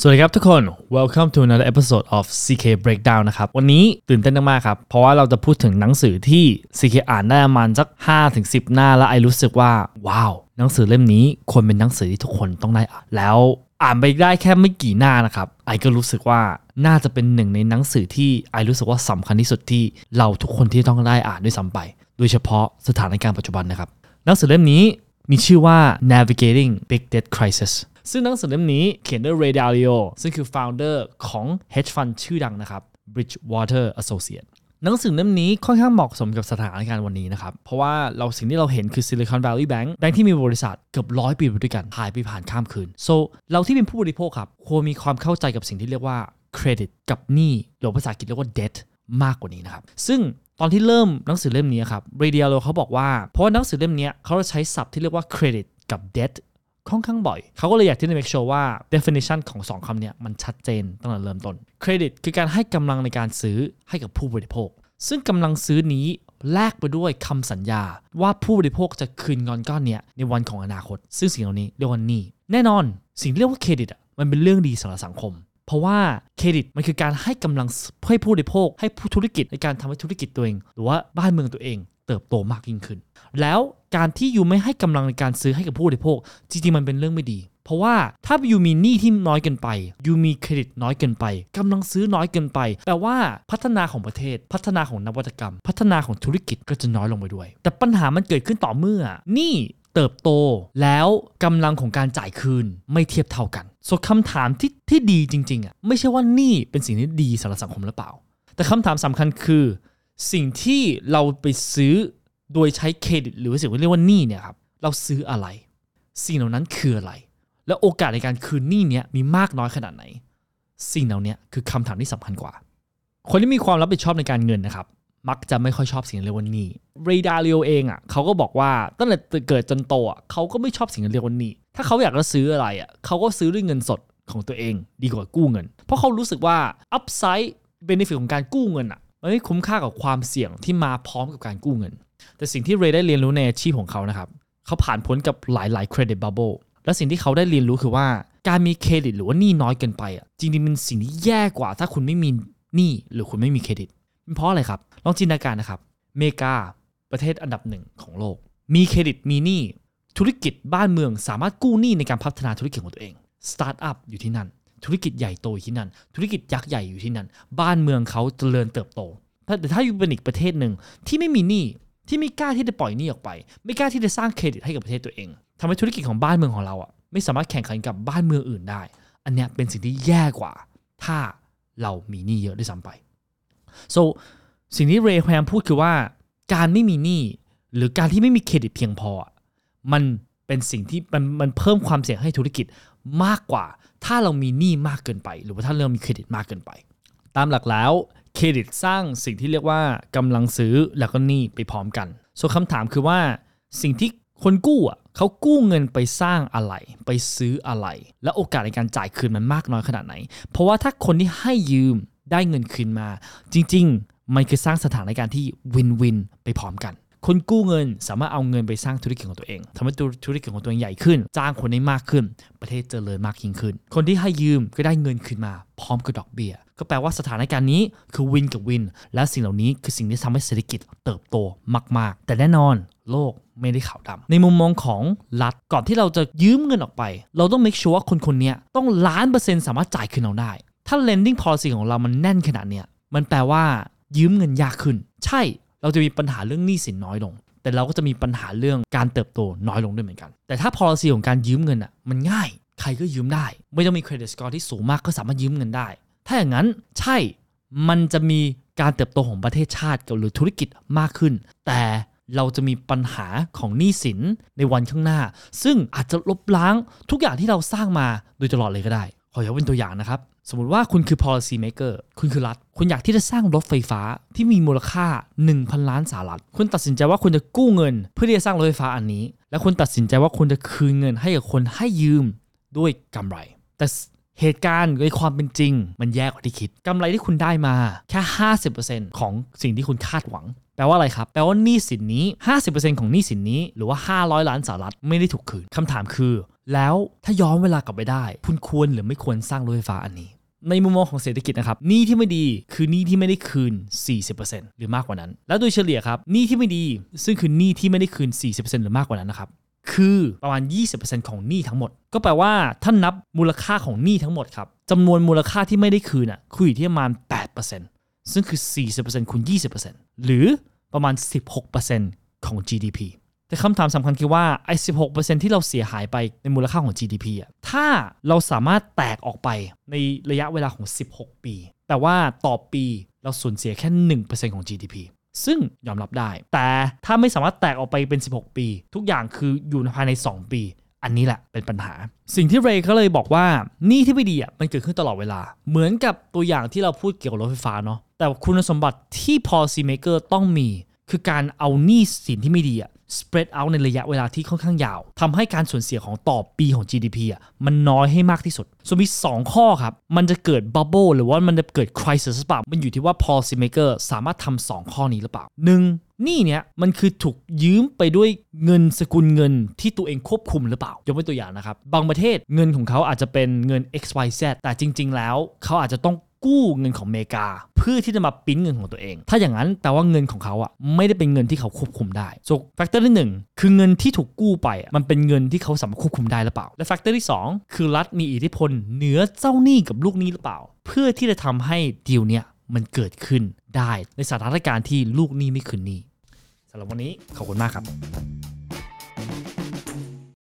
สวัสดีครับทุกคน welcome to another episode of CK Breakdown นะครับ วันนี้ตื่นเต้นมากครับ เพราะว่าเราจะพูดถึงหนังสือที่ CK อ่านได้ประมาณสัก 5-10 หน้าแล้วไอรู้สึกว่า ว้าว หนังสือเล่มนี้ควรเป็นหนังสือที่ทุกคนต้องได้อ่าน แล้วอ่านไปได้แค่ไม่กี่หน้านะครับ ไอก็รู้สึกว่าน่าจะเป็นหนึ่งในหนังสือที่ไอรู้สึกว่าสำคัญที่สุดที่เราทุกคนที่ต้องได้อ่านด้วยซ้ำไป โดยเฉพาะสถานการณ์ปัจจุบันนะครับ หนังสือเล่มนี้มีชื่อว่า Navigating Big Debt Crisis ซึ่งหนังสือเล่มนี้เขียนโดย Ray Dalio ซึ่งคือ founder ของ hedge fund ชื่อดังนะครับ Bridgewater Associates หนังสือเล่มนี้ค่อนข้างเหมาะสมกับสถานการณ์วันนี้นะครับ เพราะว่าเราสิ่งที่เราเห็นคือ Silicon Valley Bank แบงค์ที่มีบริษัทเกือบร้อยปีด้วยกัน หายไปผ่านข้ามคืน so เราที่เป็นผู้บริโภคครับควรมีความเข้าใจกับสิ่งที่เรียกว่า credit กับหนี้หรือภาษาอังกฤษเรียกว่า debt มากกว่านี้นะครับ ซึ่งตอนที่เริ่มหนังสือเล่มนี้ครับ Ray Dalio เขาบอกว่า เพราะว่าหนังสือเล่มนี้เขาจะใช้ศัพท์ที่เรียกว่า credit กับ debt ค่อนข้างบ่อย เขาก็เลยอยากที่จะ make sure ว่า definition ของสองคำนี้มันชัดเจนตั้งแต่เริ่มต้น credit คือการให้กำลังในการซื้อให้กับผู้บริโภค ซึ่งกำลังซื้อนี้แลกไปด้วยคำสัญญา ว่าผู้บริโภคจะคืนเงินก้อนเนี้ยในวันของอนาคต ซึ่งสิ่งเหล่านี้เรียกว่านี้แน่นอนสิ่งที่เรียกว่าเครดิตอะมันเป็นเรื่องดีสำหรับสังคม เพราะว่าเครดิตมันคือการให้กำลังให้ผู้บริโภค ให้ผู้ธุรกิจในการทำให้ธุรกิจตัวเอง หรือว่าบ้านเมืองตัวเอง เติบโตมากยิ่งขึ้น แล้ว การที่ยูไม่ให้กำลังในการซื้อให้กับผู้บริโภค จริงๆมันเป็นเรื่องไม่ดี เพราะว่าถ้ายูมีหนี้ที่น้อยเกินไปยูมีเครดิตน้อยเกินไปกำลังซื้อน้อยเกินไปแปลว่าพัฒนาของประเทศ พัฒนาของนวัตกรรม พัฒนาของธุรกิจก็จะน้อยลงไปด้วย แต่ปัญหามันเกิดขึ้นต่อเมื่อหนี้เติบโตแล้วกำลังของการจ่ายคืนไม่เทียบเท่ากันส่วนคำถามที่ที่ดีจริงๆอะไม่ใช่ว่าหนี้เป็นสิ่งที่ดีสำหรับสังคมหรือเปล่า แต่คำถามสำคัญคือ สิ่งที่เราไปซื้อ โดยใช้เครดิตหรือสิ่งที่เรียกว่าหนี้เนี่ยครับเราซื้ออะไร สิ่งเหล่านั้นคืออะไร แล้วโอกาสในการคืนหนี้เนี้ยมีมากน้อยขนาดไหน สิ่งเหล่านี้คือคำถามที่สำคัญกว่า คนที่มีความรับผิดชอบในการเงินนะครับ มักจะไม่ค่อยชอบสิ่งเรียกว่าหนี้Ray Dalio เองอะเขาก็บอกว่าตั้งแต่เกิดจนโตอะเขาก็ไม่ชอบสิ่งเรียกว่าหนี้ถ้าเขาอยากจะซื้ออะไรอะเขาก็ซื้อด้วยเงินสดของตัวเองดีกว่ากู้เงิน เพราะเขารู้สึกว่า upside benefit ของการกู้เงินอะมันไม่คุ้มค่ากับความเสี่ยงที่มาพร้อมกับการกู้เงิน แต่สิ่งที่ Ray ได้เรียนรู้ในอาชีพของเขานะครับเขาผ่านพ้นกับหลายๆ credit bubble และสิ่งที่เขาได้เรียนรู้คือว่า การมีเครดิตหรือว่าหนี้น้อยเกินไปอะจริงๆเป็นสิ่งที่แย่กว่า ถ้าคุณไม่มีหนี้หรือคุณไม่มีเครดิตเป็นเพราะอะไรครับ ลองจินตนาการนะครับเมกาประเทศอันดับหนึ่งของโลก มีเครดิตมีหนี้ธุรกิจบ้านเมืองสามารถกู้หนี้ในการพัฒนาธุรกิจของตัวเองสตาร์ทอัพอยู่ที่นั่น ธุรกิจใหญ่โตอยู่ที่นั่น ธุรกิจยักษ์ใหญ่อยู่ที่นั่น บ้านเมืองเขาเจริญเติบโต แต่ถ้าอยู่เป็นอีกประเทศหนึ่งที่ไม่มีหนี้ ที่ไม่กล้าที่จะปล่อยหนี้ออกไป ไม่กล้าที่จะสร้างเครดิตให้กับประเทศตัวเองทำให้ธุรกิจของบ้านเมืองของเราอะไม่สามารถแข่งขันกับบ้านเมืองอื่นได้ อันเนี้ยเป็นสิ่งที่แย่กว่า ถ้าเรามีหนี้เยอะด้วยซ้ำไป so สิ่งที่เรย์พยายามพูดคือว่า การไม่มีหนี้หรือการที่ไม่มีเครดิตเพียงพอ มันเป็นสิ่งที่มันมันเพิ่มความเสี่ยงให้ธุรกิจมากกว่า ถ้าเรามีหนี้มากเกินไป หรือว่าถ้าเรามีเครดิตมากเกินไป ตามหลักแล้ว เครดิตสร้างสิ่งที่เรียกว่ากำลังซื้อแล้วก็หนี้ไปพร้อมกัน ส่วนคำถามคือว่าสิ่งที่คนกู้อะเขากู้เงินไปสร้างอะไร ไปซื้ออะไร และโอกาสในการจ่ายคืนมันมากน้อยขนาดไหน เพราะว่าถ้าคนที่ให้ยืมได้เงินคืนมา จริง ๆ มันคือสร้างสถานการณ์ที่วินวินไปพร้อมกัน คนกู้เงินสามารถเอาเงินไปสร้างธุรกิจของตัวเองทำให้ธุรกิจของตัวเองใหญ่ขึ้น จ้างคนได้มากขึ้น ประเทศเจริญมากยิ่งขึ้น คนที่ให้ยืมก็ได้เงินคืนมา พร้อมกับดอกเบี้ยก็แปลว่าสถานการณ์นี้คือวินกับวิน และสิ่งเหล่านี้คือสิ่งที่ทำให้เศรษฐกิจเติบโตมาก ๆ แต่แน่นอนโลกไม่ได้ขาวดำในมุมมองของรัฐก่อนที่เราจะยืมเงินออกไป เราต้อง make sure ว่าคนคนนี้ต้องล้านเปอร์เซ็นต์สามารถจ่ายคืนเราได้ ถ้า lending policy ของเรามันแน่นขนาดเนี้ยมันแปลว่ายืมเงินยากขึ้น ใช่ เราจะมีปัญหาเรื่องหนี้สินน้อยลง แต่เราก็จะมีปัญหาเรื่องการเติบโตน้อยลงด้วยเหมือนกัน แต่ถ้า policy ของการยืมเงินอะมันง่าย ใครก็ยืมได้ ไม่ต้องมี credit score ที่สูงมากก็สามารถยืมเงินได้ ถ้าอย่างนั้นใช่มันจะมีการเติบโตของประเทศชาติหรือธุรกิจมากขึ้น แต่เราจะมีปัญหาของหนี้สินในวันข้างหน้า ซึ่งอาจจะลบล้างทุกอย่างที่เราสร้างมาโดยตลอดเลยก็ได้ ขอยกเป็นตัวอย่างนะครับ สมมติว่าคุณคือ policy maker คุณคือรัฐ คุณอยากที่จะสร้างรถไฟฟ้าที่มีมูลค่า 1,000 ล้านสหรัฐ คุณตัดสินใจว่าคุณจะกู้เงิน เพื่อที่จะสร้างรถไฟฟ้าอันนี้ และคุณตัดสินใจว่าคุณจะคืนเงินให้กับคนให้ยืมด้วยกำไร แต่ เหตุการณ์ในความเป็นจริง มันแย่กว่าที่คิดกำไรที่คุณได้มาแค่ 50%ของสิ่งที่คุณคาดหวัง แปลว่าอะไรครับ แปลว่าหนี้สินนี้ 50%ของหนี้สินนี้ หรือว่า 500 ล้านสหรัฐไม่ได้ถูกคืนคำถามคือ แล้วถ้าย้อนเวลากลับไปได้ คุณควรหรือไม่ควรสร้างรถไฟฟ้าอันนี้ในมุมมองของเศรษฐกิจนะครับหนี้ที่ไม่ดีคือหนี้ที่ไม่ได้คืน 40%หรือมากกว่านั้น แล้วโดยเฉลี่ยครับหนี้ที่ไม่ดี ซึ่งคือหนี้ที่ไม่ได้คืน 40%หรือมากกว่านั้นนะครับ คือประมาณ 20%ของหนี้ทั้งหมด ก็แปลว่าถ้านับมูลค่าของหนี้ทั้งหมดครับจำนวนมูลค่าที่ไม่ได้คืนอะคืออยู่ที่ประมาณ 8%ซึ่งคือ 40%คูณ20%หรือประมาณ 16%ของ GDP แต่คำถามสำคัญคือว่าไอ้16%ที่เราเสียหายไปในมูลค่าของ GDP อะถ้าเราสามารถแตกออกไปในระยะเวลาของ 16 ปี แต่ว่าต่อปีเราสูญเสียแค่ 1%ของ GDP ซึ่งยอมรับได้ แต่ถ้าไม่สามารถแตกออกไปเป็น 16 ปี ทุกอย่างคืออยู่ภายใน 2 ปี อันนี้แหละเป็นปัญหา สิ่งที่เรย์เขาเลยบอกว่าหนี่ที่ไม่ดีอะมันเกิดขึ้นตลอดเวลา เหมือนกับตัวอย่างที่เราพูดเกี่ยวกับรถไฟฟ้าเนาะแต่คุณสมบัติที่ policy maker ต้องมี คือการเอาหนี้สินที่ไม่ดีอะ spread out ในระยะเวลาที่ค่อนข้างยาวทำให้การสูญเสียของต่อปีของ GDP อะมันน้อยให้มากที่สุด ส่วนมี 2 ข้อครับ มันจะเกิด bubble หรือว่ามันจะเกิด crisis หรือเปล่ามันอยู่ที่ว่า policy maker สามารถทำสองข้อนี้หรือเปล่า 1. หนี้เนี้ยมันคือถูกยืมไปด้วยเงินสกุลเงินที่ตัวเองควบคุมหรือเปล่ายกเป็นตัวอย่างนะครับ บางประเทศเงินของเขาอาจจะเป็นเงิน XYZ แต่จริง ๆ แล้วเขาอาจจะต้องกู้เงินของอเมริกา เพื่อที่จะมาปิ้นเงินของตัวเอง ถ้าอย่างนั้นแปลว่าเงินของเขาอะไม่ได้เป็นเงินที่เขาควบคุมได้ส่วน factor ที่หนึ่งคือเงินที่ถูกกู้ไปมันเป็นเงินที่เขาสามารถควบคุมได้หรือเปล่า และ factor ที่สองคือรัฐมีอิทธิพลเหนือเจ้าหนี้กับลูกหนี้หรือเปล่า เพื่อที่จะทำให้ดีลเนี้ย มันเกิดขึ้นได้ในสถานการณ์ที่ลูกหนี้ไม่คืนหนี้สำหรับวันนี้ขอบคุณมากครับ